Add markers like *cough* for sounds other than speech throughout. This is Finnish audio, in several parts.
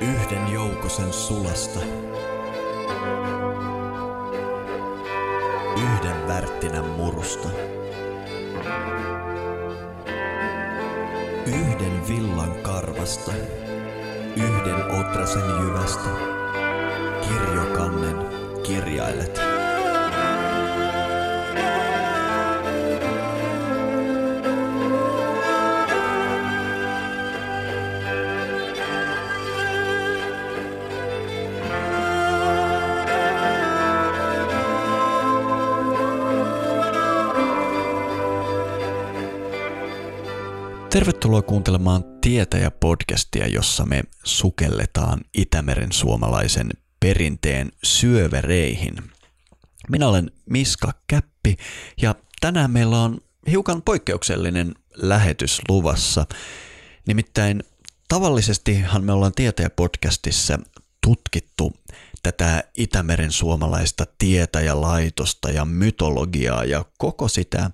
Yhden joukosen sulasta. Yhden värttinän murusta. Yhden villan karvasta. Yhden otrasen jyvästä. Kirjokannen kirjailet. Tervetuloa kuuntelemaan Tietäjä-podcastia, jossa me sukelletaan Itämeren suomalaisen perinteen syövereihin. Minä olen Miska Käppi ja tänään meillä on hiukan poikkeuksellinen lähetys luvassa. Nimittäin tavallisestihan me ollaan Tietäjä-podcastissa tutkittu tätä Itämeren suomalaista tietä ja laitosta ja mytologiaa ja koko sitä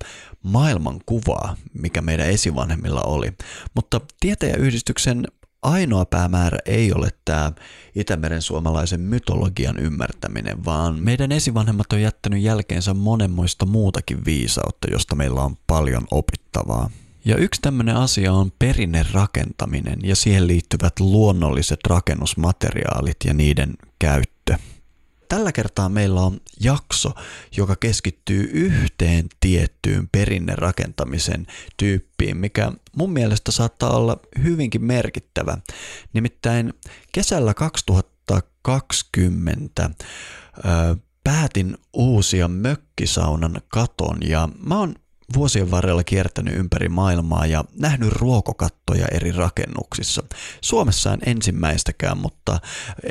maailmankuvaa, mikä meidän esivanhemmilla oli. Mutta tietäjäyhdistyksen ainoa päämäärä ei ole tämä Itämeren suomalaisen mytologian ymmärtäminen, vaan meidän esivanhemmat on jättänyt jälkeensä monenmoista muutakin viisautta, josta meillä on paljon opittavaa. Ja yksi tämmöinen asia on perinnerakentaminen ja siihen liittyvät luonnolliset rakennusmateriaalit ja niiden käyttö. Tällä kertaa meillä on jakso, joka keskittyy yhteen tiettyyn perinnerakentamisen tyyppiin, mikä mun mielestä saattaa olla hyvinkin merkittävä. Nimittäin kesällä 2020 päätin uusia mökkisaunan katon ja mä oon vuosien varrella kiertänyt ympäri maailmaa ja nähnyt ruokokattoja eri rakennuksissa. Suomessa en ensimmäistäkään, mutta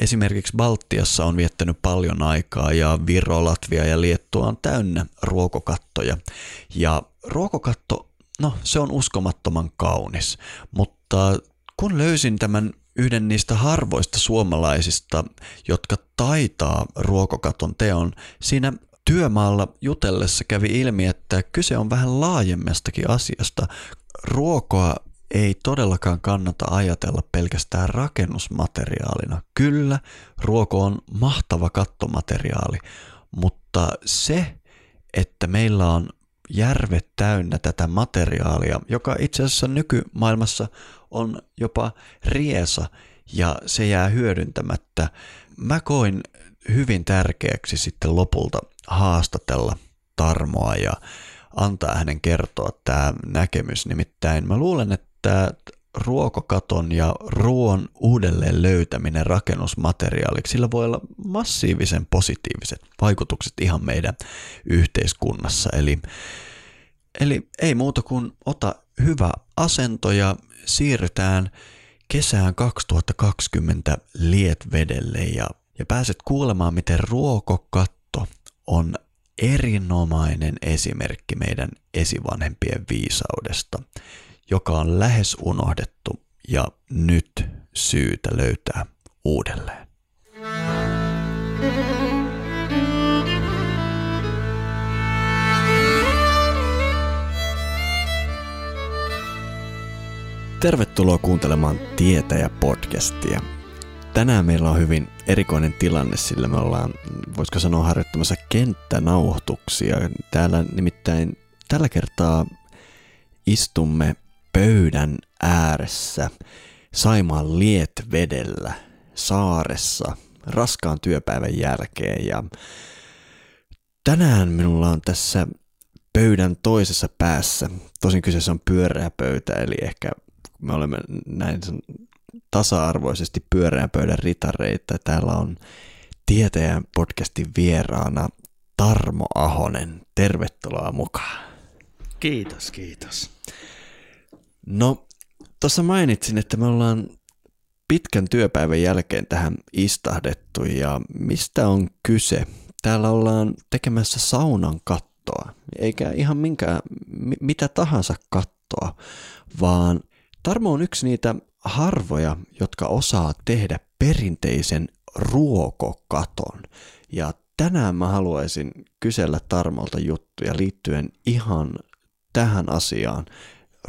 esimerkiksi Baltiassa on viettänyt paljon aikaa ja Viro, Latvia ja Liettua on täynnä ruokokattoja. Ja ruokokatto, no se on uskomattoman kaunis, mutta kun löysin tämän yhden niistä harvoista suomalaisista, jotka taitaa ruokokaton teon, siinä työmaalla jutellessa kävi ilmi, että kyse on vähän laajemmastakin asiasta. Ruokoa ei todellakaan kannata ajatella pelkästään rakennusmateriaalina. Kyllä, ruoko on mahtava kattomateriaali, mutta se, että meillä on järvet täynnä tätä materiaalia, joka itse asiassa nykymaailmassa on jopa riesa ja se jää hyödyntämättä. Mä koin hyvin tärkeäksi sitten lopulta haastatella Tarmoa ja antaa hänen kertoa tämä näkemys. Nimittäin mä luulen, että ruokokaton ja ruoan uudelleen löytäminen rakennusmateriaaliksi, sillä voi olla massiivisen positiiviset vaikutukset ihan meidän yhteiskunnassa. Eli, eli ei muuta kuin ota hyvä asento ja siirrytään kesään 2020 Lietvedelle ja ja pääset kuulemaan, miten ruokokatto on erinomainen esimerkki meidän esivanhempien viisaudesta, joka on lähes unohdettu ja nyt syytä löytää uudelleen. Tervetuloa kuuntelemaan Tietäjä podcastia. Tänään meillä on hyvin erikoinen tilanne, sillä me ollaan, voisiko sanoa, harjoittamassa kenttänauhoituksia. Täällä nimittäin tällä kertaa istumme pöydän ääressä Saimaan Lietvedellä saaressa raskaan työpäivän jälkeen ja tänään minulla on tässä pöydän toisessa päässä, tosin kyseessä on pyöreä pöytä, eli ehkä me olemme näin tasa-arvoisesti pyöreän pöydän ritareita. Täällä on Tietäjän podcastin vieraana Tarmo Ahonen. Tervetuloa mukaan. Kiitos, kiitos. No, tuossa mainitsin, että me ollaan pitkän työpäivän jälkeen tähän istahdettu ja mistä on kyse? Täällä ollaan tekemässä saunan kattoa, eikä ihan minkä, mitä tahansa kattoa, vaan Tarmo on yksi niitä harvoja, jotka osaa tehdä perinteisen ruokokaton. Ja tänään mä haluaisin kysellä Tarmolta juttuja liittyen ihan tähän asiaan.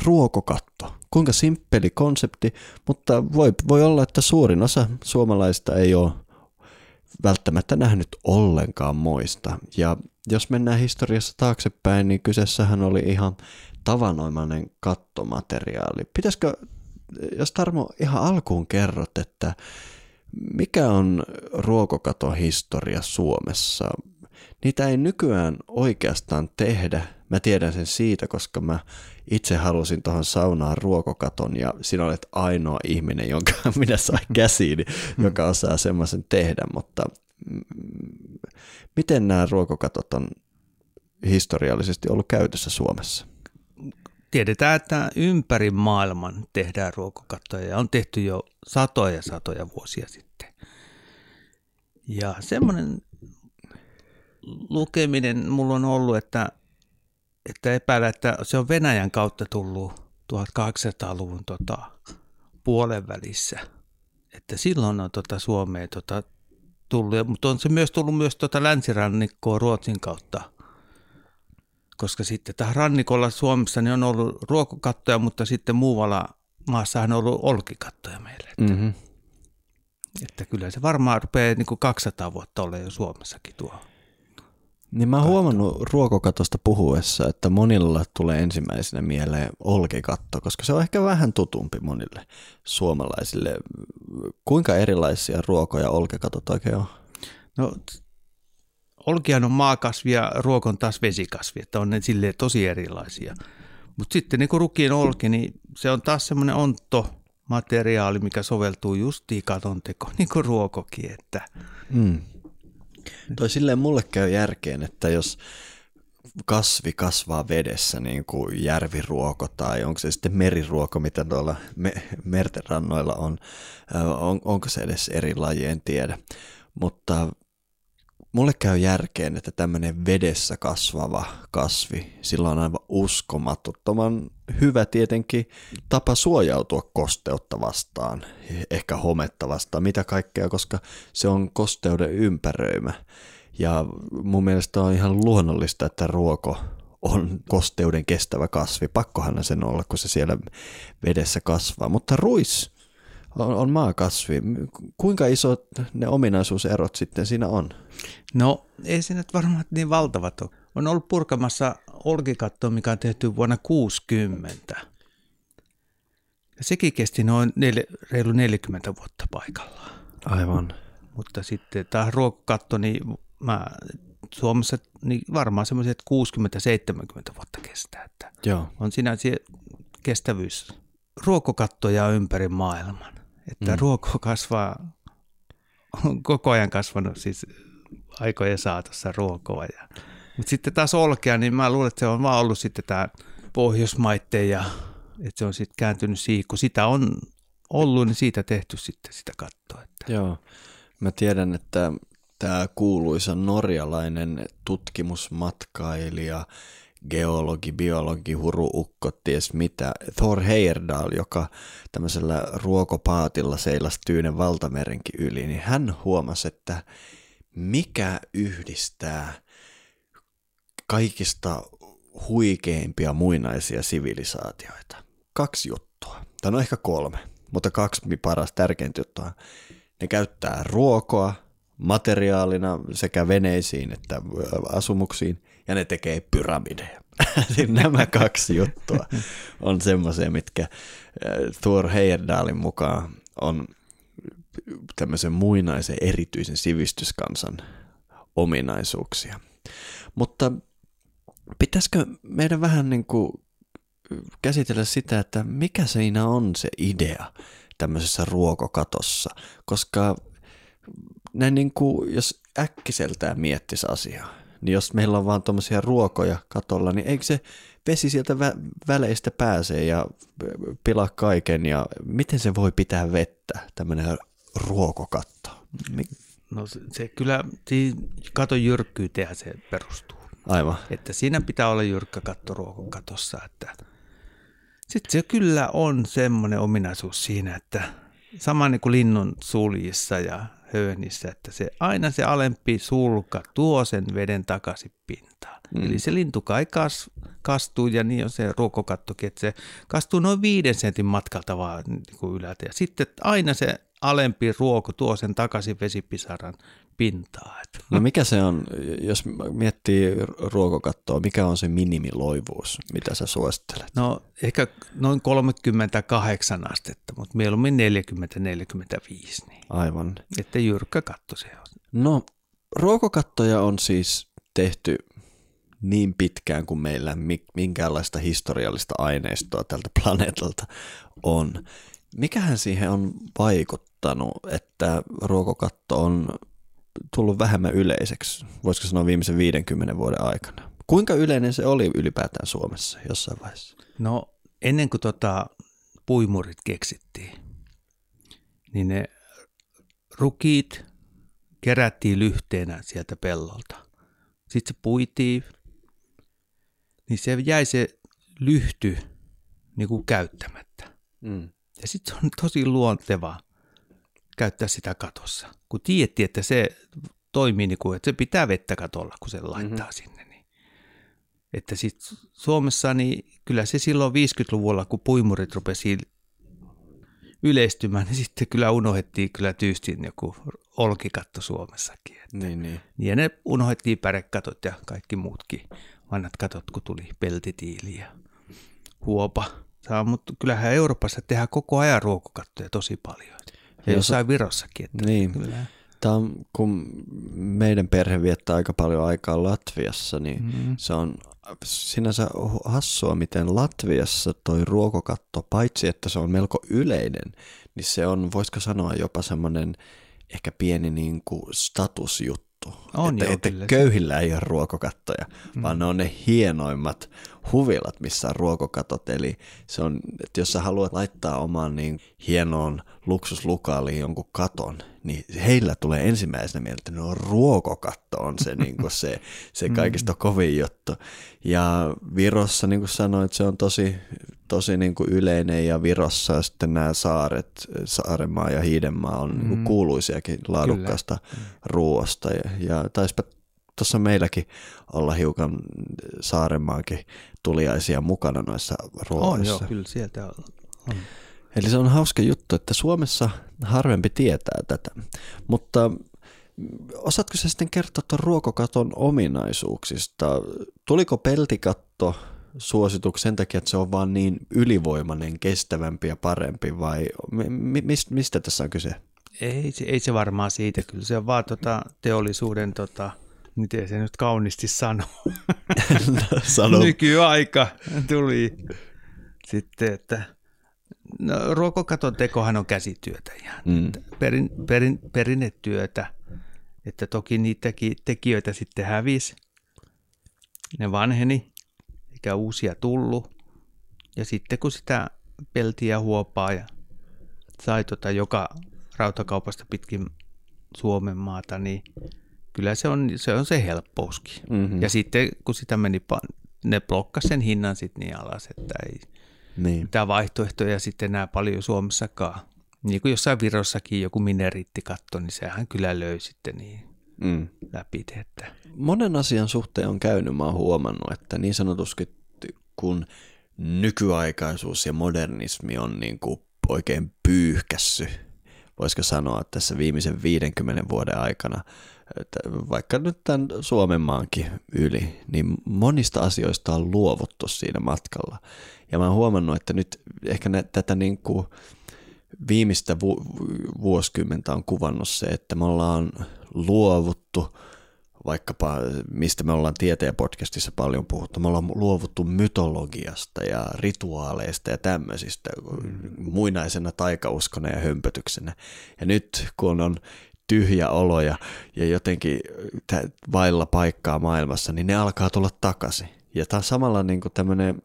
Ruokokatto, kuinka simppeli konsepti, mutta voi, voi olla, että suurin osa suomalaista ei ole välttämättä nähnyt ollenkaan moista. Ja jos mennään historiassa taaksepäin, niin kyseessähän oli ihan tavanomainen kattomateriaali. Pitäisikö, jos Tarmo ihan alkuun kerrot, että mikä on ruokokaton historia Suomessa? Niitä ei nykyään oikeastaan tehdä. Mä tiedän sen siitä, koska mä itse halusin tuohon saunaan ruokokaton ja sinä olet ainoa ihminen, jonka *laughs* minä sain käsiin, joka osaa semmoisen tehdä, mutta miten nämä ruokokatot on historiallisesti ollut käytössä Suomessa? Tiedetään, että ympäri maailman tehdään ruokokattoja ja on tehty jo satoja satoja vuosia sitten. Ja semmoinen lukeminen mulla on ollut, että, että epäillä, että se on Venäjän kautta tullut 1800-luvun tota, puolen välissä. Että silloin on tota Suomeen tota, tullut, mutta on se myös tullut myös tota länsirannikkoa Ruotsin kautta. Koska sitten tähän rannikolla Suomessa niin on ollut ruokokattoja, mutta sitten muualla maassa on ollut olkikattoja meille. Että, mm-hmm. että kyllä se varmaan rupeaa niin kuin 200 vuotta olla jo Suomessakin tuo. Niin mä oon huomannut ruokokatosta puhuessa, että monilla tulee ensimmäisenä mieleen olkikatto, koska se on ehkä vähän tutumpi monille suomalaisille. Kuinka erilaisia ruokoja olkikatot oikein on? No olkihan on maakasvi ja ruokon taas vesikasvi, että on ne silleen tosi erilaisia. Mutta sitten niin kuin rukien olki, niin se on taas semmoinen onto materiaali, mikä soveltuu justiin katon tekoon, *laughs* niin kuin ruokokin. Että. Mm. Toi silleen mulle käy järkeen, että jos kasvi kasvaa vedessä, niin kuin järviruoko tai onko se sitten meriruoko, mitä tuolla me- merten rannoilla on, on, onko se edes eri laji, en tiedä. Mutta mulle käy järkeen, että tämmöinen vedessä kasvava kasvi, sillä on aivan uskomattoman hyvä tietenkin tapa suojautua kosteutta vastaan, ehkä hometta vastaan, mitä kaikkea, koska se on kosteuden ympäröimä. Ja mun mielestä on ihan luonnollista, että ruoko on kosteuden kestävä kasvi. Pakkohan sen olla, kun se siellä vedessä kasvaa. Mutta ruis on, on maakasvi. Kuinka isot ne ominaisuuserot sitten siinä on? No ei se nyt varmaan niin valtavat ole. On ollut purkamassa olkikatto, mikä on tehty vuonna 60. Ja sekin kesti noin nel, reilu 40 vuotta paikallaan. Aivan. Mutta sitten tämä ruokakatto, niin mä Suomessa niin varmaan semmoiset 60-70 vuotta kestää. Että Joo. On siinä se kestävyys. Ruokokattoja ympäri maailman. Että mm. ruoko kasvaa, on koko ajan kasvanut siis aikojen saatossa ruokoa. Ja, mutta sitten taas olkea, niin mä luulen, että se on vaan ollut sitten tämä Pohjoismaitteen ja että se on sitten kääntynyt siihen, kun sitä on ollut, niin siitä tehty sitten sitä kattoa. Että. Joo, mä tiedän, että tämä kuuluisa norjalainen tutkimusmatkailija, geologi, biologi, huruukko, ties mitä, Thor Heyerdahl, joka tämmöisellä ruokopaatilla seilasi Tyynen valtamerenkin yli, niin hän huomasi, että mikä yhdistää kaikista huikeimpia muinaisia sivilisaatioita. Kaksi juttua, tai no ehkä kolme, mutta kaksi paras tärkeintä juttua. Ne käyttää ruokoa materiaalina sekä veneisiin että asumuksiin, ja ne tekee pyramideja. *laughs* Nämä kaksi juttua on semmoisia, mitkä Thor Heyerdahlin mukaan on tämmöisen muinaisen erityisen sivistyskansan ominaisuuksia. Mutta pitäisikö meidän vähän niin kuin käsitellä sitä, että mikä siinä on se idea tämmöisessä ruokokatossa, koska näin niin kuin, jos äkkiseltään miettisi asiaa, niin jos meillä on vaan tuommoisia ruokoja katolla, niin eikö se vesi sieltä vä- väleistä pääsee ja pilaa kaiken ja miten se voi pitää vettä, tämmöinen ruokokatto? No se, se kyllä, katon jyrkkyyteen se perustuu. Aivan. Että siinä pitää olla jyrkkä katto ruokokatossa. Että sitten se kyllä on semmoinen ominaisuus siinä, että sama niin kuin linnun suljissa ja höönissä, että se aina se alempi sulka tuo sen veden takaisin pintaan. Mm. Eli se lintu kai kas, kastuu ja niin on se ruokokattokin, että se kastuu noin viiden sentin matkalta vaan niin kuin ylältä. Ja sitten aina se alempi ruoko tuo sen takaisin vesipisaran pintaa. No mikä se on, jos miettii ruokokattoa, mikä on se minimiloivuus, mitä sä suosittelet? No ehkä noin 38 astetta, mutta mieluummin 40-45. Niin. Aivan. Että jyrkkä katto se on. No ruokokattoja on siis tehty niin pitkään kuin meillä minkäänlaista historiallista aineistoa tältä planeetalta on. Mikähän siihen on vaikuttanut, että ruokokatto on tullut vähemmän yleiseksi, voisiko sanoa viimeisen 50 vuoden aikana? Kuinka yleinen se oli ylipäätään Suomessa jossain vaiheessa? No ennen kuin tota puimurit keksittiin, niin ne rukiit kerättiin lyhteenä sieltä pellolta. Sitten se puitiin, niin se jäi se lyhty niin kuin käyttämättä. Mm. Ja sitten se on tosi luonteva käyttää sitä katossa. Kun tiedettiin, että se toimii niin kuin, että se pitää vettä katolla, kun se laittaa mm-hmm. sinne. Niin. Että sitten Suomessa, niin kyllä se silloin 50-luvulla, kun puimurit rupesi yleistymään, *laughs* niin sitten kyllä unohdettiin kyllä tyystin joku olkikatto Suomessakin. Että. Niin, niin. Ja ne unohdettiin pärekatot ja kaikki muutkin vanhat katot, kun tuli peltitiili ja huopa. Saa, mutta kyllähän Euroopassa tehdään koko ajan ruokokattoja tosi paljon. Ja Jos, jossain Virossakin. Että niin. Kyllä. Tämä on, kun meidän perhe viettää aika paljon aikaa Latviassa, niin mm. se on sinänsä hassua, miten Latviassa toi ruokokatto, paitsi että se on melko yleinen, niin se on, voisiko sanoa jopa semmoinen ehkä pieni niin kuin statusjuttu on että, joo, että köyhillä ei ole ruokokattoja, mm. vaan ne on ne hienoimmat huvilat, missä on ruokokatot. Eli se on, että jos sä haluat laittaa omaan niin hienoon luksuslukaaliin jonkun katon, niin heillä tulee ensimmäisenä mieltä, että no ruokokatto on se, niin kuin se, *laughs* se mm. kaikista kovin juttu. Ja Virossa, niin kuin sanoit, se on tosi, tosi niin kuin yleinen ja Virossa sitten nämä saaret, Saaremaa ja Hiidenmaa on mm. niin kuin kuuluisiakin laadukkaasta Kyllä. ruoasta. Ja, ja taispa tuossa meilläkin olla hiukan Saaremaakin tuliaisia mukana noissa ruoissa. On joo, kyllä sieltä on. Eli se on hauska juttu, että Suomessa harvempi tietää tätä. Mutta osaatko sä sitten kertoa tuon ruokokaton ominaisuuksista? Tuliko peltikatto suosituksen sen takia, että se on vaan niin ylivoimainen, kestävämpi ja parempi vai mistä, mistä tässä on kyse? Ei, ei se varmaan siitä, kyllä se on vaan tota teollisuuden, tota, miten se nyt kauniisti sanoo, *laughs* Sano. nykyaika tuli sitten, että No, ruokokaton tekohan on käsityötä ihan. Mm. Perin, perin, perinnetyötä. Että toki niitäkin tekijöitä sitten hävisi. Ne vanheni, eikä uusia tullut. Ja sitten kun sitä peltiä huopaa ja sai tota joka rautakaupasta pitkin Suomen maata, niin kyllä se on se, on se helppouskin. Mm-hmm. Ja sitten kun sitä meni, ne blokkasi sen hinnan sitten niin alas, että ei, niin. mitä vaihtoehtoja sitten enää paljon Suomessakaan. Niin kuin jossain Virossakin joku mineriittikatto, niin sehän kyllä löi sitten niin mm. läpi. Että. Monen asian suhteen on käynyt, mä oon huomannut, että niin sanotusti kun nykyaikaisuus ja modernismi on niin kuin oikein pyyhkässy, voisiko sanoa tässä viimeisen 50 vuoden aikana, että vaikka nyt tämän Suomen maankin yli, niin monista asioista on luovuttu siinä matkalla. Ja mä oon huomannut, että nyt ehkä nä, tätä niin kuin viimeistä vu- vuosikymmentä on kuvannut se, että me ollaan luovuttu vaikkapa, mistä me ollaan tieteen podcastissa paljon puhuttu, me ollaan luovuttu mytologiasta ja rituaaleista ja tämmöisistä mm. muinaisena taikauskona ja hömpötyksenä. Ja nyt kun on tyhjä olo ja, ja jotenkin vailla paikkaa maailmassa, niin ne alkaa tulla takaisin. Ja tämä on samalla niin kuin tämmöinen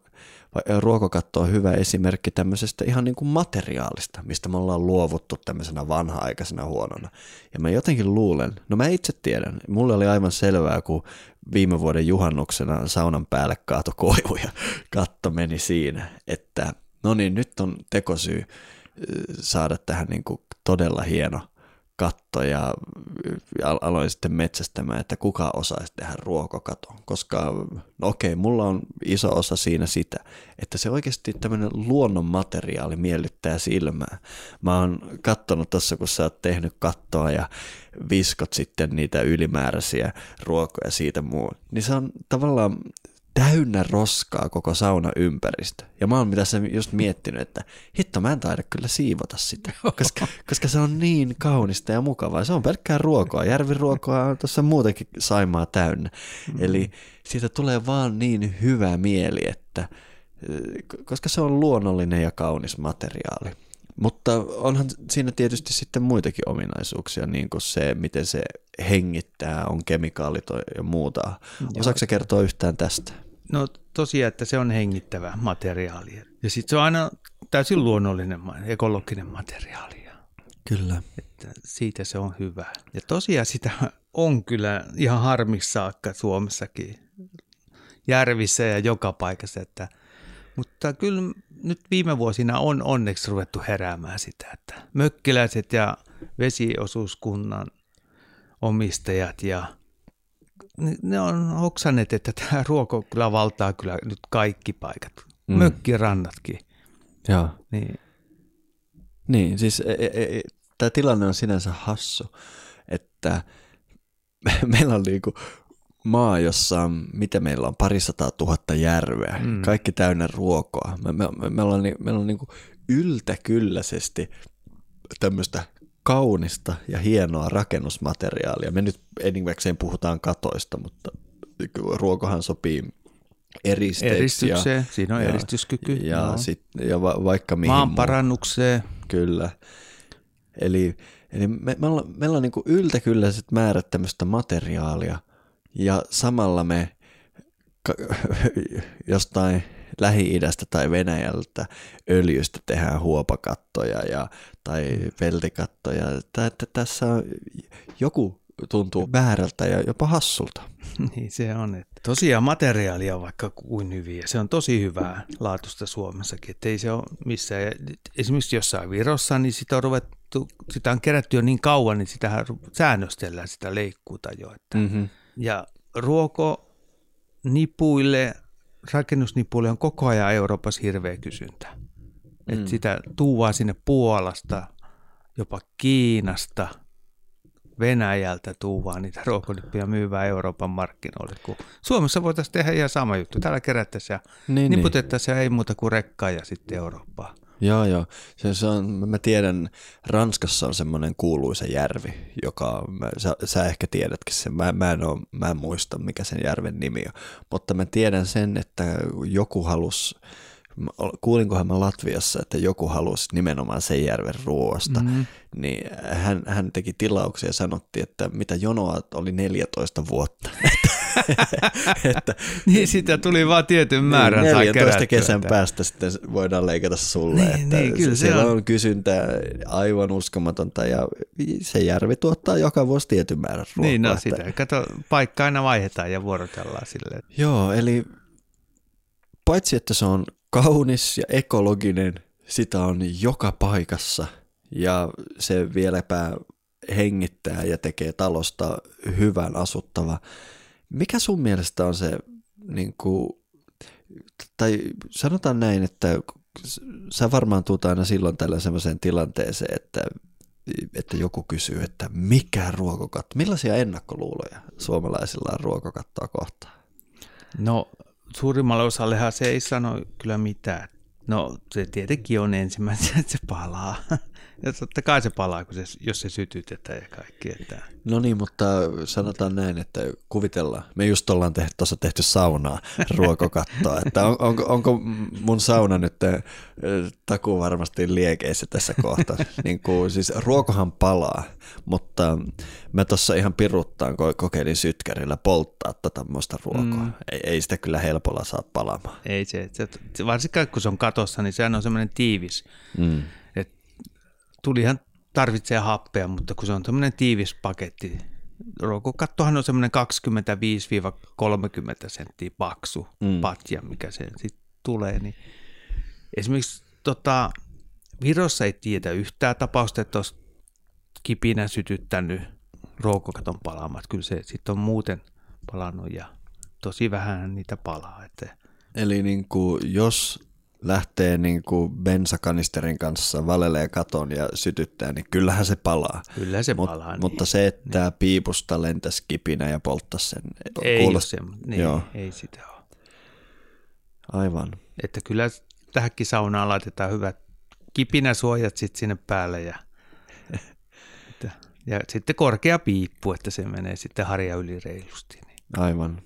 ruokokatto on hyvä esimerkki tämmöisestä ihan niin kuin materiaalista, mistä me ollaan luovuttu tämmöisenä vanha-aikaisena huonona. Ja mä jotenkin luulen, no mä itse tiedän, mulle oli aivan selvää, kun viime vuoden juhannuksena saunan päälle kaato koivu ja katto meni siinä, että no niin, nyt on tekosyy saada tähän niin kuin todella hieno katto ja aloin sitten metsästämään, että kuka osaisi tehdä ruokokaton. Koska no okei, mulla on iso osa siinä sitä, että se oikeasti tämmöinen luonnon materiaali miellyttää silmää. Mä oon kattonut tuossa, kun sä oot tehnyt kattoa ja viskot sitten niitä ylimääräisiä ruokoja siitä muu. Niin se on tavallaan täynnä roskaa koko sauna ympäristö. Ja mä oon mitä se just miettinyt, että hitto mä en taida kyllä siivota sitä, *laughs* koska, koska se on niin kaunista ja mukavaa. Se on pelkkää ruokoa. Järviruokoa on tuossa muutenkin saimaa täynnä. Mm. Eli siitä tulee vaan niin hyvä mieli, että koska se on luonnollinen ja kaunis materiaali. Mutta onhan siinä tietysti sitten muitakin ominaisuuksia, niin kuin se, miten se hengittää, on kemikaalit ja muuta. Osaatko kertoa yhtään tästä? No tosiaan, että se on hengittävä materiaali. Ja sitten se on aina täysin luonnollinen, ekologinen materiaali. Kyllä. Että siitä se on hyvä. Ja tosiaan sitä on kyllä ihan harmissa saakka Suomessakin järvissä ja joka paikassa. Että, mutta kyllä nyt viime vuosina on onneksi ruvettu heräämään sitä, että mökkiläiset ja vesiosuuskunnan omistajat ja ne on hoksaneet, että tämä ruoko kyllä valtaa kyllä nyt kaikki paikat, mm. mökkirannatkin. Joo. Niin. Niin, siis e, e, e, tämä tilanne on sinänsä hassu, että meillä on niinku maa, jossa mitä meillä on, parisataa tuhatta järveä, mm. kaikki täynnä ruokoa. Me, me, me, meillä on, meillä on niinku yltäkylläisesti tämmöistä kaunista ja hienoa rakennusmateriaalia. Me nyt enimmäkseen puhutaan katoista, mutta ruokohan sopii eristeiksi. Eristykseen, ja, siinä on ja, eristyskyky. Ja, no. sit, ja va, vaikka mihin Maan parannukseen. Kyllä. Eli, eli me, me ollaan, meillä on niin yltäkylläiset määrät tämmöistä materiaalia, ja samalla me *laughs* jostain Lähi-idästä tai Venäjältä öljystä tehdään huopakattoja ja, tai veltikattoja. Että tässä on, joku tuntuu väärältä ja jopa hassulta. *laughs* niin se on. Että tosiaan materiaalia on vaikka kuin hyviä. Se on tosi hyvää laatusta Suomessakin. Että ei se ole missään. Esimerkiksi jossain Virossa, niin sitä on ruvettu, sitä on kerätty jo niin kauan, niin sitä säännöstellään sitä leikkuuta jo. Että. Mm-hmm. Ja ruoko nipuille rakennusnipuille on koko ajan Euroopassa hirveä kysyntä. Mm. Et sitä tuuvaa sinne Puolasta, jopa Kiinasta, Venäjältä tuuvaa niitä ruokonippuja myyvää Euroopan markkinoille. Kun Suomessa voitaisiin tehdä ihan sama juttu. Täällä kerättäisiin ja niin, niputettaisiin niin. ei muuta kuin rekkaa ja sitten Eurooppaa. Joo, joo. Se, se on, mä tiedän, Ranskassa on semmoinen kuuluisa järvi, joka, mä, sä, sä ehkä tiedätkin sen, mä, mä, en ole, mä en muista mikä sen järven nimi on, mutta mä tiedän sen, että joku halusi kuulinkohan mä Latviassa, että joku halusi nimenomaan sen järven ruoasta, mm-hmm. niin hän, hän teki tilauksia ja sanotti, että mitä jonoa oli 14 vuotta. *laughs* että, niin sitä tuli vaan tietyn määrän niin, 14 kesän päästä sitten voidaan leikata sulle. Niin, että niin, kyllä siellä on. on kysyntää aivan uskomatonta ja se järvi tuottaa joka vuosi tietyn määrän ruokaa. Niin, no sitä. Kato, paikka aina vaihdetaan ja vuorotellaan silleen. Joo, eli paitsi että se on kaunis ja ekologinen, sitä on joka paikassa ja se vieläpä hengittää ja tekee talosta hyvän asuttava. Mikä sun mielestä on se, niin kuin, tai sanotaan näin, että sä varmaan tuut aina silloin tällä sellaiseen tilanteeseen, että, että joku kysyy, että mikä ruokokatto, millaisia ennakkoluuloja suomalaisilla on ruokokattoa kohtaan? No suurimmalle osallehan se ei sano kyllä mitään. No se tietenkin on ensimmäisenä, että se palaa. Ja totta kai se palaa, kun se, jos se sytytetään ja kaikki. Että... No niin, mutta sanotaan näin, että kuvitellaan. Me just ollaan tehty, tuossa tehty saunaa, ruokokattoa. että on, onko, onko mun sauna nyt takuu varmasti liekeissä tässä kohtaa. niin kuin, siis ruokohan palaa, mutta mä tuossa ihan piruttaan kokeilin sytkärillä polttaa tätä tämmöistä ruokoa. Mm. Ei, ei sitä kyllä helpolla saa palaamaan. Ei se, se, varsinkaan kun se on katossa, niin sehän on semmoinen tiivis. Mm tulihan tarvitsee happea, mutta kun se on tämmöinen tiivis paketti, ruokokattohan on semmoinen 25-30 senttiä paksu mm. patja, mikä se sitten tulee, niin esimerkiksi tota, Virossa ei tiedä yhtään tapausta, että olisi kipinä sytyttänyt ruokokaton palaamat. Kyllä se sitten on muuten palannut ja tosi vähän niitä palaa. Että Eli niin kuin, jos lähtee niin kuin bensakanisterin kanssa valelee katon ja sytyttää, niin kyllähän se palaa. kyllä se Mut, palaa. mutta niin. se, että piipusta lentäisi kipinä ja polttaisi sen. ei, kuulost- ole semmo- niin, Joo. ei sitä ole. Aivan. Että kyllä tähänkin saunaan laitetaan hyvät kipinäsuojat sitten sinne päälle ja, *laughs* että, ja sitten korkea piippu, että se menee sitten harja yli reilusti. Niin. Aivan.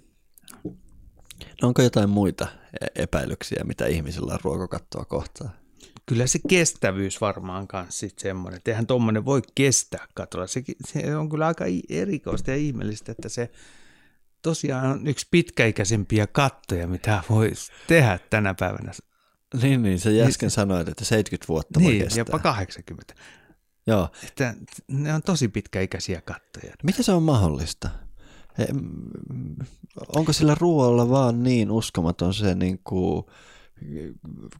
No onko jotain muita e- epäilyksiä, mitä ihmisillä on ruokakattoa kohtaan? Kyllä se kestävyys varmaan kanssa sitten semmoinen, että eihän tuommoinen voi kestää katolla. Se, se on kyllä aika erikoista ja ihmeellistä, että se tosiaan on yksi pitkäikäisempiä kattoja, mitä voi tehdä tänä päivänä. Niin, niin, sä äsken sanoit, että 70 vuotta voi Niin, kestää. jopa 80. Joo. Että ne on tosi pitkäikäisiä kattoja. Miten se on mahdollista? E, mm, Onko sillä ruoalla vaan niin uskomaton se niin kuin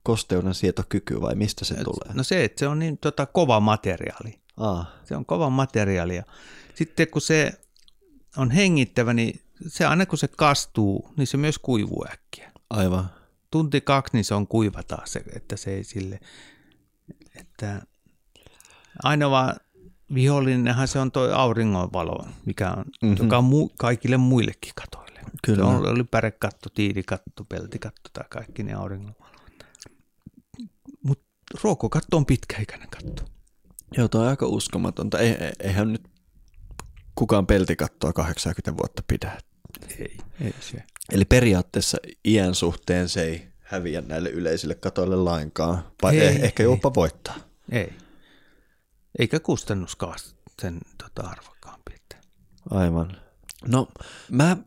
kosteuden sietokyky vai mistä se tulee? No se, että se on niin tota, kova materiaali. Ah, Se on kova materiaali. Sitten kun se on hengittävä, niin se aina kun se kastuu, niin se myös kuivuu äkkiä. aivan. Tunti kaksi, niin se on kuiva taas, se- että se ei sille, että ainoa vihollinenhan se on tuo auringonvalo, mikä on, Mhm. mm-hmm. joka on mu- kaikille muillekin katoille. Kyllä. Se on, oli pärekatto, tiilikatto, peltikatto tai kaikki ne auringonvalo. Mutta ruokokatto on pitkäikäinen katto. Joo, tuo on aika uskomatonta. Ei, ei- eihän nyt kukaan peltikattoa 80 vuotta pidä. Ei, ei se. Eli periaatteessa iän suhteen se ei häviä näille yleisille katoille lainkaan. Vai Ei, ei, ehkä ei. jopa voittaa. Ei. Eikä kustannuskaan sen tota, arvokkaampi. Että. Aivan. No, mä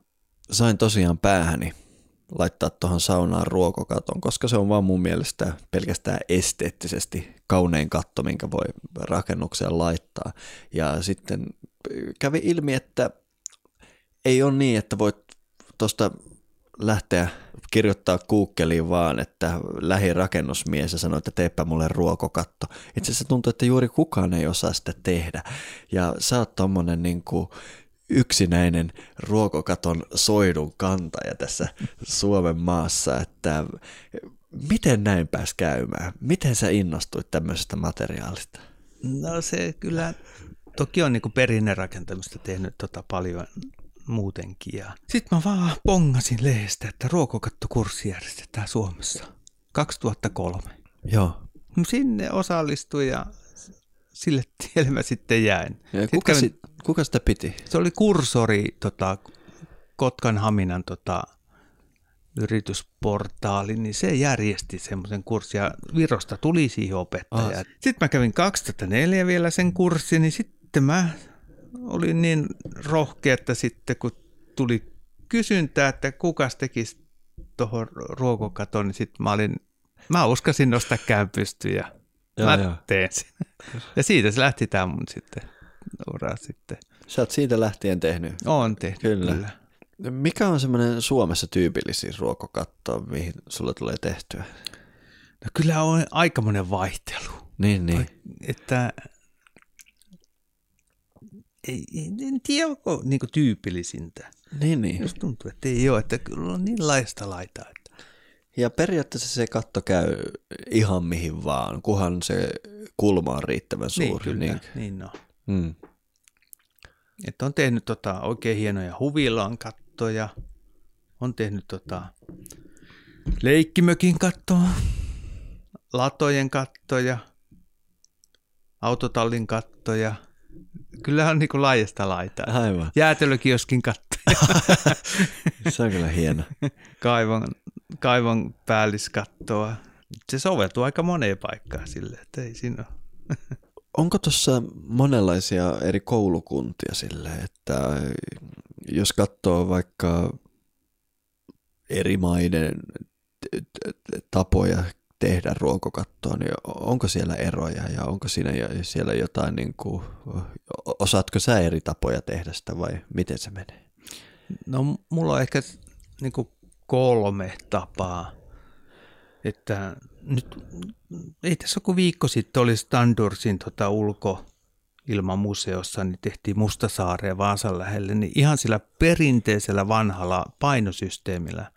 sain tosiaan päähäni laittaa tuohon saunaan ruokokaton, koska se on vaan mun mielestä pelkästään esteettisesti kaunein katto, minkä voi rakennukseen laittaa. Ja sitten kävi ilmi, että ei ole niin, että voit tuosta lähteä kirjoittaa Googleen vaan, että lähirakennusmies ja sanoi, että teepä mulle ruokokatto. Itse asiassa tuntuu, että juuri kukaan ei osaa sitä tehdä. Ja sä oot tommonen niin kuin yksinäinen ruokokaton soidun kantaja tässä Suomen maassa, että miten näin pääsi käymään? Miten sä innostuit tämmöisestä materiaalista? No se kyllä, toki on niinku perinnerakentamista tehnyt tota paljon muutenkin. Ja sitten mä vaan pongasin lehdestä, että ruokokattokurssi järjestetään Suomessa 2003. Joo. Sinne osallistuin ja sille tielle mä sitten jäin. Ja Sitten kuka, kävin- sit, kuka sitä piti? Se oli kursori tota, Kotkan Haminan tota, yritysportaali, niin se järjesti semmoisen kurssin ja Virosta tuli siihen opettaja. Ah. Sitten mä kävin 2004 vielä sen kurssin, niin sitten mä olin niin rohkea, että sitten kun tuli kysyntää, että kukas tekisi tuohon ruokokaton, niin sitten mä olin, mä uskasin nostaa käyn pystyyn ja Joo, mä joo. teen sen. Ja siitä se lähti tämä mun sitten ura sitten. Sä oot siitä lähtien tehnyt. On tehty Kyllä. kyllä. Mikä on semmoinen Suomessa tyypillisin ruokokatto, mihin sulle tulee tehtyä? No kyllä on aikamoinen vaihtelu, Niin, niin. että ei, en tiedä, onko niin tyypillisintä. Niin, niin. Jos tuntuu, että ei ole, että kyllä on niin laista laitaa. Että. Ja periaatteessa se katto käy ihan mihin vaan, kunhan se kulma on riittävän Niin, suuri. kyllä, niin. niin no. Mm. Että on tehnyt tota, oikein hienoja huvilan kattoja, on tehnyt tota, leikkimökin kattoa, latojen kattoja, autotallin kattoja. Kyllä on niin kuin laajasta laitaa. Aivan. Jäätelökioskin kattoja, *laughs* Se on kyllä hieno. kaivon, kaivon päälliskattoa. Se soveltuu aika moneen paikkaan sille, että ei siinä ole. *laughs* Onko tuossa monenlaisia eri koulukuntia sille, että jos katsoo vaikka eri maiden tapoja tehdä ruokokattoa, niin onko siellä eroja ja onko siinä siellä jotain, niin kuin, osaatko sä eri tapoja tehdä sitä vai miten se menee? No mulla on ehkä niin kuin kolme tapaa. Että nyt ei tässä kuin viikko sitten oli Standursin tota ulko museossa, niin tehtiin Mustasaareen Vaasan lähelle, niin ihan sillä perinteisellä vanhalla painosysteemillä.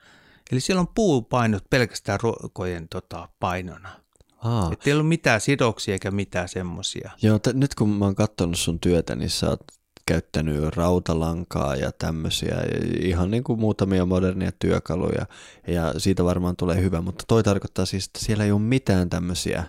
Eli siellä on puupainot pelkästään ruokojen tota, painona. Aa. Että ei ollut mitään sidoksia eikä mitään semmoisia. Joo, t- nyt kun mä oon katsonut sun työtä, niin sä oot käyttänyt rautalankaa ja tämmöisiä, ihan niin kuin muutamia modernia työkaluja, ja siitä varmaan tulee hyvä, mutta toi tarkoittaa siis, että siellä ei ole mitään tämmöisiä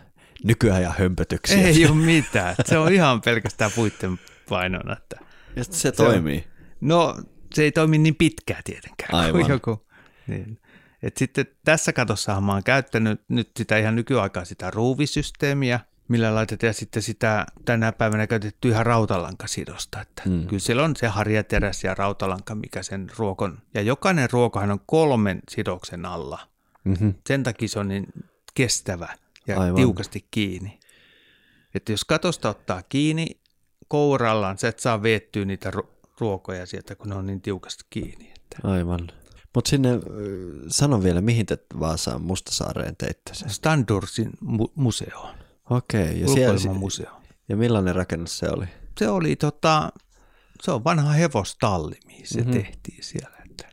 nykyajan hömpötyksiä. Ei ole *laughs* mitään. Se on ihan pelkästään puitten painona. Että. Ja se, on- toimii. No, se ei toimi niin pitkään tietenkään. Aivan. Kuin joku. Niin. Et sitten tässä katossahan mä oon käyttänyt nyt sitä ihan nykyaikaa sitä ruuvisysteemiä, millä laitetaan ja sitten sitä tänä päivänä käytetty ihan rautalankasidosta. Että Mm. Kyllä siellä on se harjateräs ja rautalanka, mikä sen ruokon, ja jokainen ruokahan on kolmen sidoksen alla. Mm-hmm. Sen takia se on niin kestävä ja Aivan. Tiukasti kiinni. Että jos katosta ottaa kiinni kourallaan, sä et saa veettyä niitä ru- ruokoja sieltä, kun ne on niin tiukasti kiinni. Että Aivan. Mutta sinne, ö, sano vielä, mihin te Vaasaan Mustasaareen teitte sen? Standursin mu- museoon, Okei, ja, siellä, museo. ja millainen rakennus se oli? Se oli tota, se on vanha hevostalli, mihin se Mhm. mm-hmm. tehtiin siellä. Että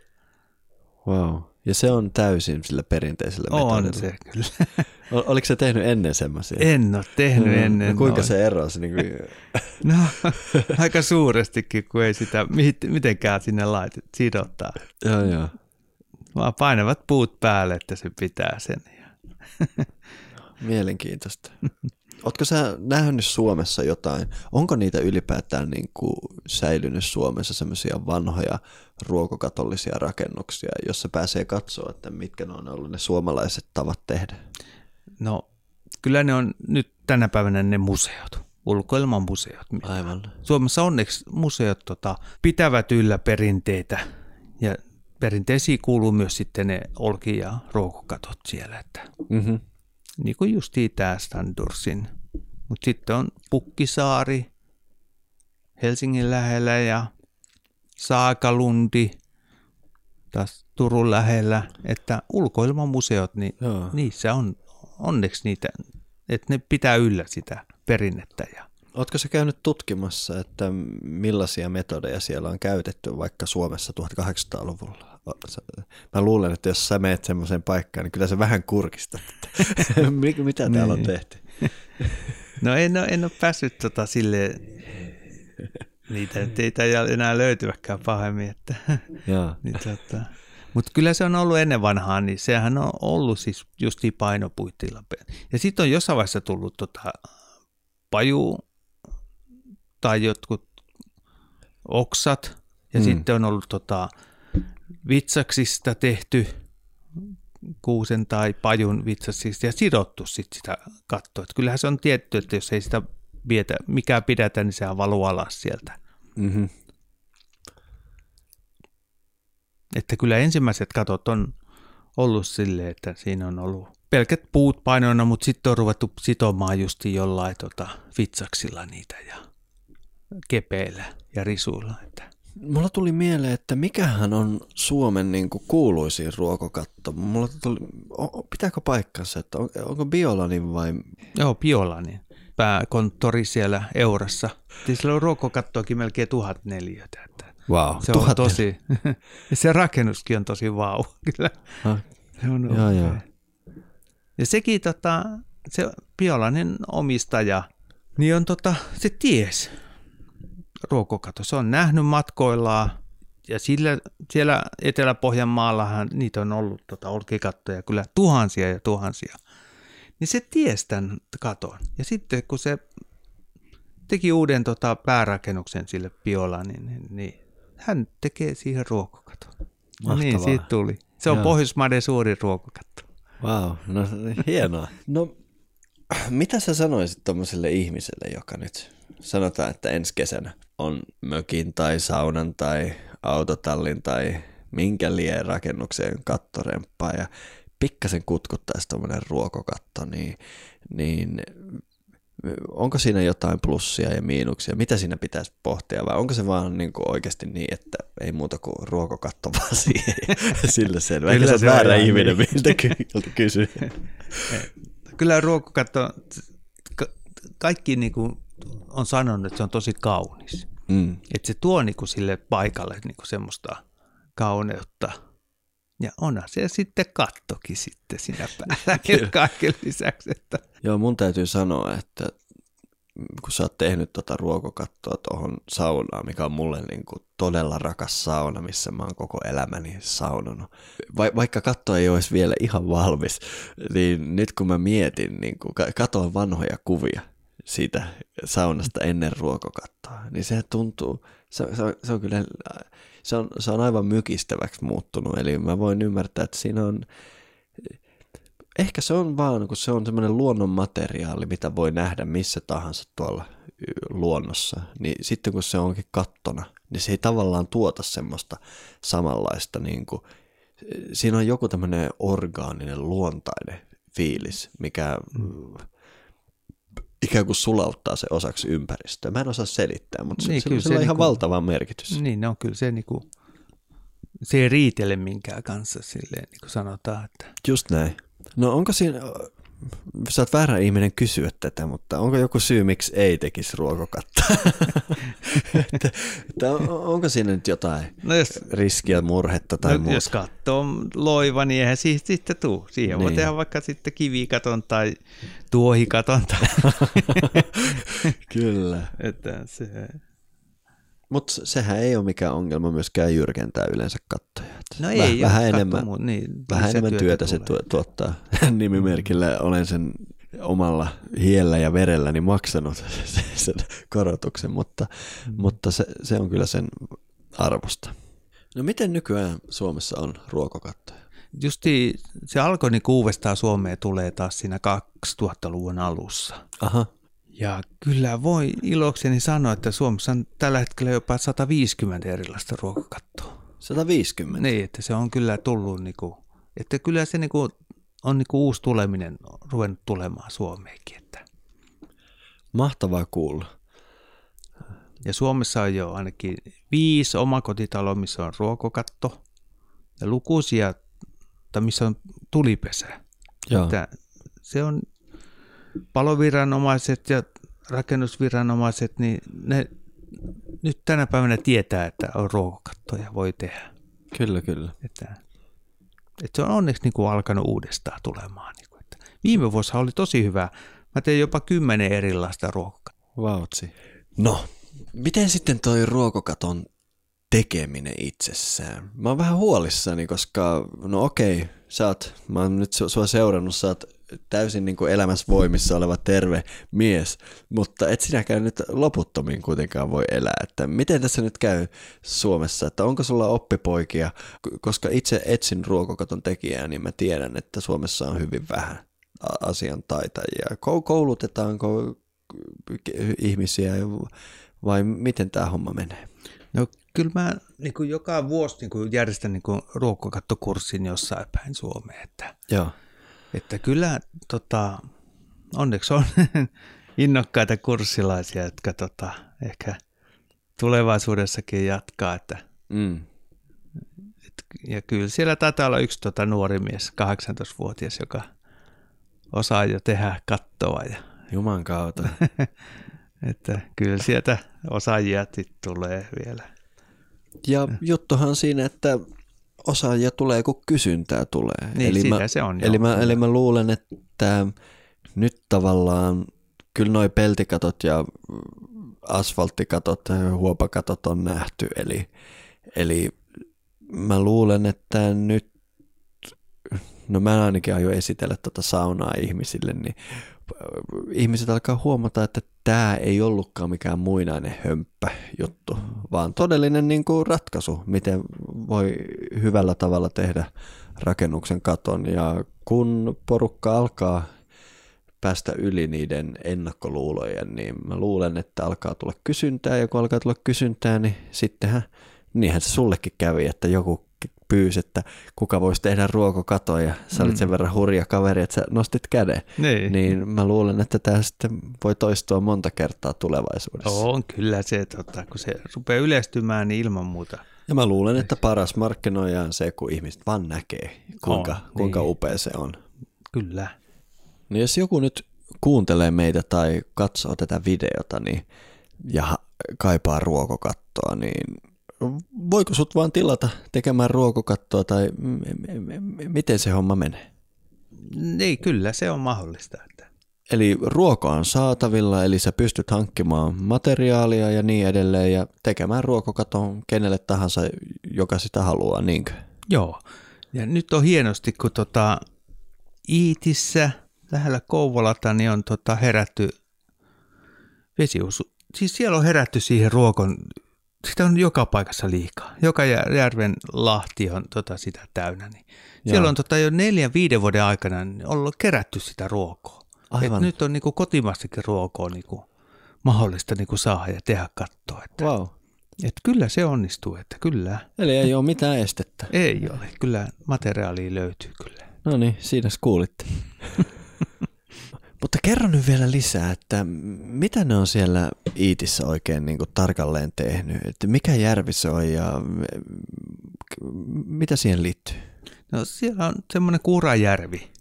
Wow. Ja se on täysin sillä perinteisellä on metodilla. se kyllä. *laughs* Ol- Oliko se tehnyt ennen semmoisia? En ole tehnyt Mm, ennen. no kuinka noin. se erosi? Niin kuin, *laughs* No, aika suurestikin, kun ei sitä mit- mitenkään sinne laitet, sidottaa. joo, joo. Vaan painavat puut päälle, että se pitää sen. *laughs* Mielenkiintoista. Oletko sä nähnyt Suomessa jotain? Onko niitä ylipäätään niin kuin säilynyt Suomessa semmoisia vanhoja ruokokatollisia rakennuksia, jossa pääsee katsoa, että mitkä ne on ollut ne suomalaiset tavat tehdä? No, kyllä ne on nyt tänä päivänä ne museot, ulkoilman museot. mitä Aivan. Suomessa onneksi museot tota, pitävät yllä perinteitä ja perinteisiin kuuluu myös sitten ne olki- ja ruokokatot siellä, että Mm-hmm. niin kuin justiin tämä Standursin. Mutta sitten on Pukkisaari Helsingin lähellä ja Saakalundi taas Turun lähellä, että ulkoilmamuseot, niin Joo. niissä on onneksi niitä, että ne pitää yllä sitä perinnettä. Ja, Oletko sä käynyt tutkimassa, että millaisia metodeja siellä on käytetty vaikka Suomessa 1800-luvulla? Mä luulen, että jos sä meet semmoiseen paikkaan, niin kyllä sä vähän kurkistat, *laughs* mitä täällä on Niin. tehty. *laughs* no en ole, en ole päässyt tota sille niitä nyt ei enää löytyväkään pahemmin, että. *laughs* Niin tota. Mutta kyllä se on ollut ennen vanhaa, niin sehän on ollut siis justiin painopuitteilla. Ja sitten on jossain vaiheessa tullut tota paju tai jotkut oksat ja mm. sitten on ollut tota vitsaksista tehty kuusen tai pajun vitsaksista ja sidottu sit sitä kattoa. Et kyllähän se on tietty, että jos ei sitä vietä, mikä pidätä, niin sehän valuu alas sieltä. Mm-hmm. Että kyllä ensimmäiset katot on ollut silleen, että siinä on ollut pelkät puut painoina, mutta sitten on ruvettu sitomaan justi jollain tota, vitsaksilla niitä ja kepeillä ja risuilla. Että. Mulla tuli mieleen, että mikähän on Suomen niin kuin kuuluisin ruokokatto. Mulla tuli, o- pitääkö paikkansa, että on, onko Biolanin vai... Joo, Piolanin pääkonttori siellä Eurassa. Siis Sillä on ruokokattoakin melkein tuhat neliötä. Että Wow, se on tosi, *laughs* se rakennuskin on tosi vau, *laughs* kyllä. Ah, Se on Joo, joo. Ja sekin tota, se Piolainen omistaja, niin on tota, se ties ruokokato. Se on nähnyt matkoillaan ja sillä, siellä Etelä-Pohjanmaallahan niitä on ollut tota, olkikattoja kyllä tuhansia ja tuhansia. Niin se ties tämän katon. Ja sitten kun se teki uuden tota, päärakennuksen sille Piolaan, niin, niin, niin hän tekee siihen ruokokaton. No niin, Mahtavaa. siitä tuli. Se on Joo. Pohjoismaiden suurin ruokokatto. Wow, no hienoa. No, mitä sä sanoisit tuommoiselle ihmiselle, joka nyt sanotaan, että ensi kesänä on mökin tai saunan tai autotallin tai minkä lie rakennukseen kattoremppaa ja pikkasen kutkuttaisi tuommoinen ruokokatto, niin, niin onko siinä jotain plussia ja miinuksia? Mitä siinä pitäisi pohtia vai onko se vaan niin kuin oikeasti niin, että ei muuta kuin ruokokatto *laughs* vaan siihen sillä selvä? Eikä Kyllä se on väärä ihminen, niin. miltä ky- kysyy. *laughs* Kyllä ruokakatto, ka- kaikki niin kuin on sanonut, että se on tosi kaunis. Mm. Että se tuo niinku sille paikalle niinku semmoista kauneutta. Ja onhan se sitten kattokin sitten siinä päällä *laughs* kaiken lisäksi. Että. Joo, mun täytyy sanoa, että kun sä oot tehnyt tota ruokokattoa tuohon saunaan, mikä on mulle niin kuin todella rakas sauna, missä mä oon koko elämäni saunonut. Va- vaikka katto ei olisi vielä ihan valmis, niin nyt kun mä mietin, niin kun katoin vanhoja kuvia siitä saunasta ennen ruokokattoa, niin se tuntuu, se, se, on, se on kyllä, se on, se on aivan mykistäväksi muuttunut, eli mä voin ymmärtää, että siinä on, ehkä se on vaan, kun se on semmoinen luonnon materiaali, mitä voi nähdä missä tahansa tuolla luonnossa, niin sitten kun se onkin kattona, niin se ei tavallaan tuota semmoista samanlaista, niin kuin, siinä on joku tämmöinen orgaaninen, luontainen fiilis, mikä mm. Ikään kuin sulauttaa se osaksi ympäristöä. Mä en osaa selittää, mutta niin, se, se, se on ihan niinku, valtava merkitys. Niin, no kyllä se niinku, se ei riitele minkään kanssa silleen, niin kuin sanotaan. Että... Just näin. No onko siinä, sä oot väärä ihminen kysyä tätä, mutta onko joku syy, miksi ei tekisi ruokokattaa? *laughs* että, että onko siinä nyt jotain no jos, riskiä, murhetta tai no, muuta? Jos katsoo loiva, niin eihän siitä sitten tuu. Siihen niin. voi tehdä vaikka sitten kivikaton tai tuohikaton. Tai... *laughs* Kyllä. *laughs* että se, mutta sehän ei ole mikään ongelma myöskään jyrkentää yleensä kattoja. No Väh, ei, vähän enemmän, muu, niin, vähän enemmän työtä, se tu- tuottaa. *laughs* Nimimerkillä olen sen omalla hiellä ja verelläni maksanut *laughs* sen korotuksen, mutta, mm. mutta se, se on kyllä sen arvosta. No miten nykyään Suomessa on ruokokattoja? Justi se alkoi niin uudestaan Suomeen tulee taas siinä 2000-luvun alussa. Aha. Ja kyllä voi ilokseni sanoa, että Suomessa on tällä hetkellä jopa 150 erilaista ruokakattoa. 150? Niin, että se on kyllä tullut, niin kuin, että kyllä se niin kuin, on niin kuin uusi tuleminen ruvennut tulemaan Suomeenkin. Että. Mahtavaa kuulla. Ja Suomessa on jo ainakin viisi omakotitaloa, missä on ruokokatto ja lukuisia, tai missä on tulipesä. Joo. Että se on paloviranomaiset ja rakennusviranomaiset, niin ne nyt tänä päivänä tietää, että on ruokakattoja voi tehdä. Kyllä, kyllä. Että, että se on onneksi niin kuin alkanut uudestaan tulemaan. Niin kuin, että viime vuosi oli tosi hyvä. Mä tein jopa kymmenen erilaista ruokakattoa. Vautsi. No, miten sitten toi ruokokaton tekeminen itsessään? Mä oon vähän huolissani, koska no okei, sä oot, mä oon nyt sua seurannut, sä oot täysin niin kuin elämässä voimissa oleva terve mies, mutta et sinäkään nyt loputtomiin kuitenkaan voi elää. Että miten tässä nyt käy Suomessa, että onko sulla oppipoikia, koska itse etsin ruokokaton tekijää, niin mä tiedän, että Suomessa on hyvin vähän asiantaitajia. Koulutetaanko ihmisiä vai miten tämä homma menee? Kyllä mä niin kuin joka vuosi niin kuin järjestän niin kuin ruokakattokurssin jossain päin Suomeen. Että Joo että kyllä tota, onneksi on *laughs* innokkaita kurssilaisia, jotka tota, ehkä tulevaisuudessakin jatkaa. Että, mm. et, ja kyllä siellä taitaa olla yksi tota, nuori mies, 18-vuotias, joka osaa jo tehdä kattoa. Ja, Juman kautta. *laughs* että kyllä sieltä osaajia tulee vielä. Ja juttuhan siinä, että osaajia tulee, kun kysyntää tulee. Niin, eli mä, se on. Eli mä, eli mä luulen, että nyt tavallaan kyllä noi peltikatot ja asfalttikatot, huopakatot on nähty. Eli, eli mä luulen, että nyt, no mä ainakin aion esitellä tuota saunaa ihmisille, niin ihmiset alkaa huomata, että tämä ei ollutkaan mikään muinainen hömppä juttu, vaan todellinen niin kuin ratkaisu, miten voi hyvällä tavalla tehdä rakennuksen katon. Ja kun porukka alkaa päästä yli niiden ennakkoluulojen, niin mä luulen, että alkaa tulla kysyntää, ja kun alkaa tulla kysyntää, niin sittenhän, niinhän se sullekin kävi, että joku pyysi, että kuka voisi tehdä ruokokatoja. ja sä olit mm. sen verran hurja kaveri, että sä nostit käden. Niin. niin mä luulen, että tämä sitten voi toistua monta kertaa tulevaisuudessa. On kyllä se, tota, kun se rupeaa yleistymään, niin ilman muuta. Ja mä luulen, että paras markkinoija on se, kun ihmiset vaan näkee, kuinka, on, kuinka niin. upea se on. Kyllä. No jos joku nyt kuuntelee meitä tai katsoo tätä videota niin, ja kaipaa ruokokattoa, niin voiko sut vaan tilata tekemään ruokokattoa tai m- m- m- miten se homma menee? Niin, kyllä se on mahdollista. Että. Eli ruoka on saatavilla, eli sä pystyt hankkimaan materiaalia ja niin edelleen ja tekemään ruokokaton kenelle tahansa, joka sitä haluaa, niinkö? Joo. Ja nyt on hienosti, kun tota Iitissä lähellä Kouvolata niin on tota herätty vesiusu. Siis siellä on herätty siihen ruokon, sitä on joka paikassa liikaa. Joka järven lahti on tota sitä täynnä. Niin siellä on tota jo neljän, viiden vuoden aikana ollut kerätty sitä ruokoa. Aivan. Et nyt on niinku kotimaistakin ruokoa niinku mahdollista niinku saada ja tehdä kattoa. Että, Wow. et kyllä se onnistuu, että kyllä. Eli ei ole mitään estettä. Ei ole, kyllä materiaalia löytyy kyllä. No niin, siinä kuulitte. Mutta kerro nyt vielä lisää, että mitä ne on siellä Iitissä oikein niin kuin tarkalleen tehnyt? Että mikä järvi se on ja mitä siihen liittyy? No siellä on semmoinen Kurajärvi,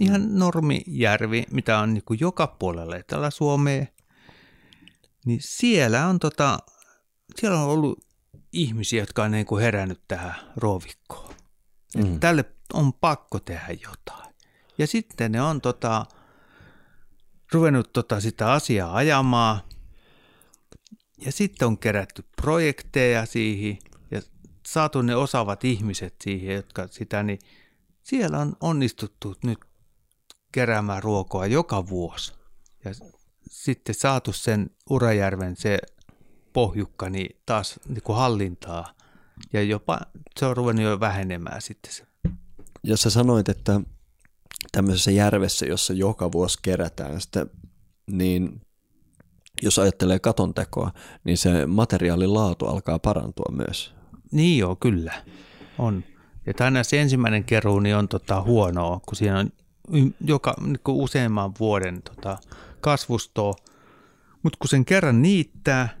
ihan normijärvi, mitä on niin kuin joka puolella Etelä-Suomea. Niin siellä on, tota, siellä on ollut ihmisiä, jotka on niin kuin herännyt tähän ruovikkoon. Mm. Mm. Tälle on pakko tehdä jotain. Ja sitten ne on tota, ruvennut tota sitä asiaa ajamaan. Ja sitten on kerätty projekteja siihen ja saatu ne osaavat ihmiset siihen, jotka sitä, niin siellä on onnistuttu nyt keräämään ruokoa joka vuosi. Ja sitten saatu sen Urajärven se pohjukka niin taas niin kuin hallintaa. Ja jopa se on ruvennut jo vähenemään sitten se. Ja sä sanoit, että tämmöisessä järvessä, jossa joka vuosi kerätään sitä, niin jos ajattelee katon tekoa, niin se materiaalin laatu alkaa parantua myös. Niin joo, kyllä. On. Ja aina se ensimmäinen keruu niin on tota huonoa, kun siinä on joka, niin kuin useamman vuoden tota, kasvustoa. Mutta kun sen kerran niittää,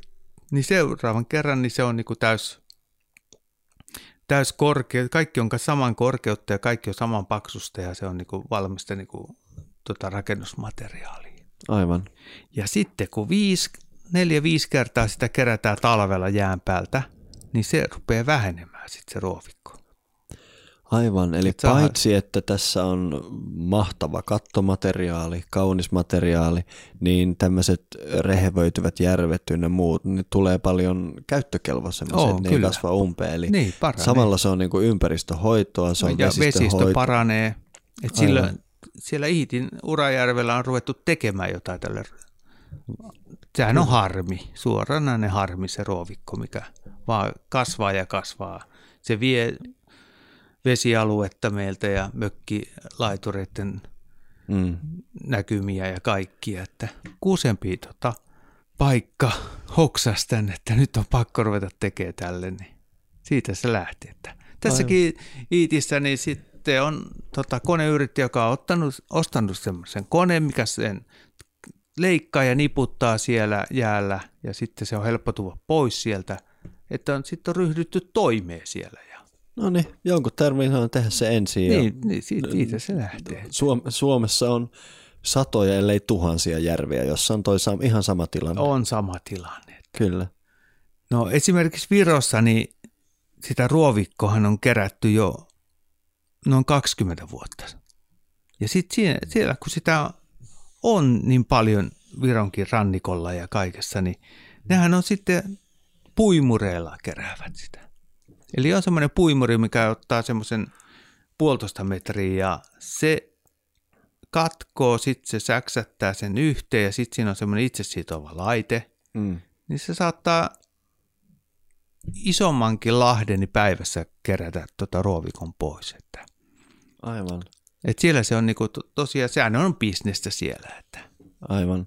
niin seuraavan kerran niin se on niin kuin täys, täys korkea. Kaikki on saman korkeutta ja kaikki on saman paksusta ja se on niin valmista niin kuin, tota, rakennusmateriaalia. Aivan. Ja sitten kun viisi, neljä, viisi kertaa sitä kerätään talvella jään päältä, niin se rupeaa vähenemään sitten se ruovikko. Aivan, eli Et paitsi että tässä on mahtava kattomateriaali, kaunis materiaali, niin tämmöiset rehevöityvät järvet ynnä muut, niin tulee paljon käyttökelpoisemmin, Oo, että ne ei kyllä. kasva umpeen. Eli Niin, paranee. samalla se on niin kuin ympäristöhoitoa, se on ja vesistö paranee. Et Aivan. sillä, siellä Iitin Urajärvellä on ruvettu tekemään jotain tälle. Sehän on harmi, suoranainen harmi se ruovikko, mikä vaan kasvaa ja kasvaa. Se vie vesialuetta meiltä ja mökkilaitureiden Mm. näkymiä ja kaikkia, että kuusempi tota, paikka hoksas tänne, että nyt on pakko ruveta tekemään tälle, niin siitä se lähti. Että tässäkin Iitissä niin sitten on tota, koneyrittäjä, joka on ottanut, ostanut semmoisen koneen, mikä sen leikkaa ja niputtaa siellä jäällä ja sitten se on helppo tuoda pois sieltä, että on sitten on ryhdytty toimeen siellä. No niin, jonkun tarvitsee tehdä se ensin. ja niin, niin siitä, siitä se lähtee. Suom- Suomessa on satoja, ellei tuhansia järviä, jossa on toi sam- ihan sama tilanne. On sama tilanne. Kyllä. No esimerkiksi Virossa niin sitä ruovikkohan on kerätty jo noin 20 vuotta. Ja sitten siellä, siellä, kun sitä on niin paljon Vironkin rannikolla ja kaikessa, niin nehän on sitten puimureilla keräävät sitä. Eli on semmoinen puimuri, mikä ottaa semmoisen puolitoista metriä ja se katkoo, sitten se säksättää sen yhteen ja sitten siinä on semmoinen itsesitova laite, Mm. niin se saattaa isommankin lahdeni päivässä kerätä tuota ruovikon pois. Että, Aivan. et siellä se on niinku, to, tosiaan, sehän on bisnestä siellä. Että Aivan.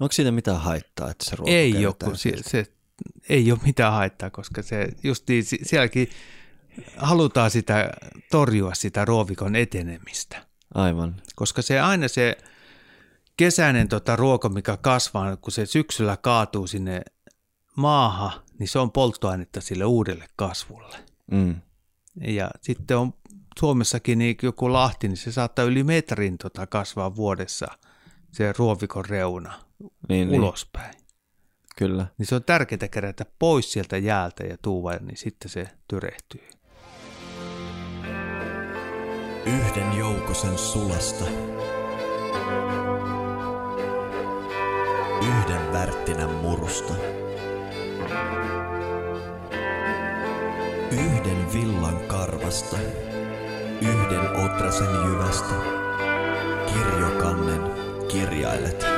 Onko siinä mitään haittaa, että se ruoka ei ole, kun se, se, ei ole mitään haittaa, koska se just niin, si- sielläkin halutaan sitä torjua sitä ruovikon etenemistä. Aivan. Koska se aina se kesäinen tota ruoka, mikä kasvaa, kun se syksyllä kaatuu sinne maahan, niin se on polttoainetta sille uudelle kasvulle. Mm. Ja sitten on Suomessakin niin joku lahti, niin se saattaa yli metrin tota kasvaa vuodessa se ruovikon reuna Niin, niin, ulospäin. Kyllä. Niin se on tärkeää kerätä pois sieltä jäältä ja tuua, niin sitten se tyrehtyy. Yhden joukosen sulasta. Yhden värttinän murusta. Yhden villan karvasta. Yhden otrasen jyvästä. Kirjokannen kirjailet.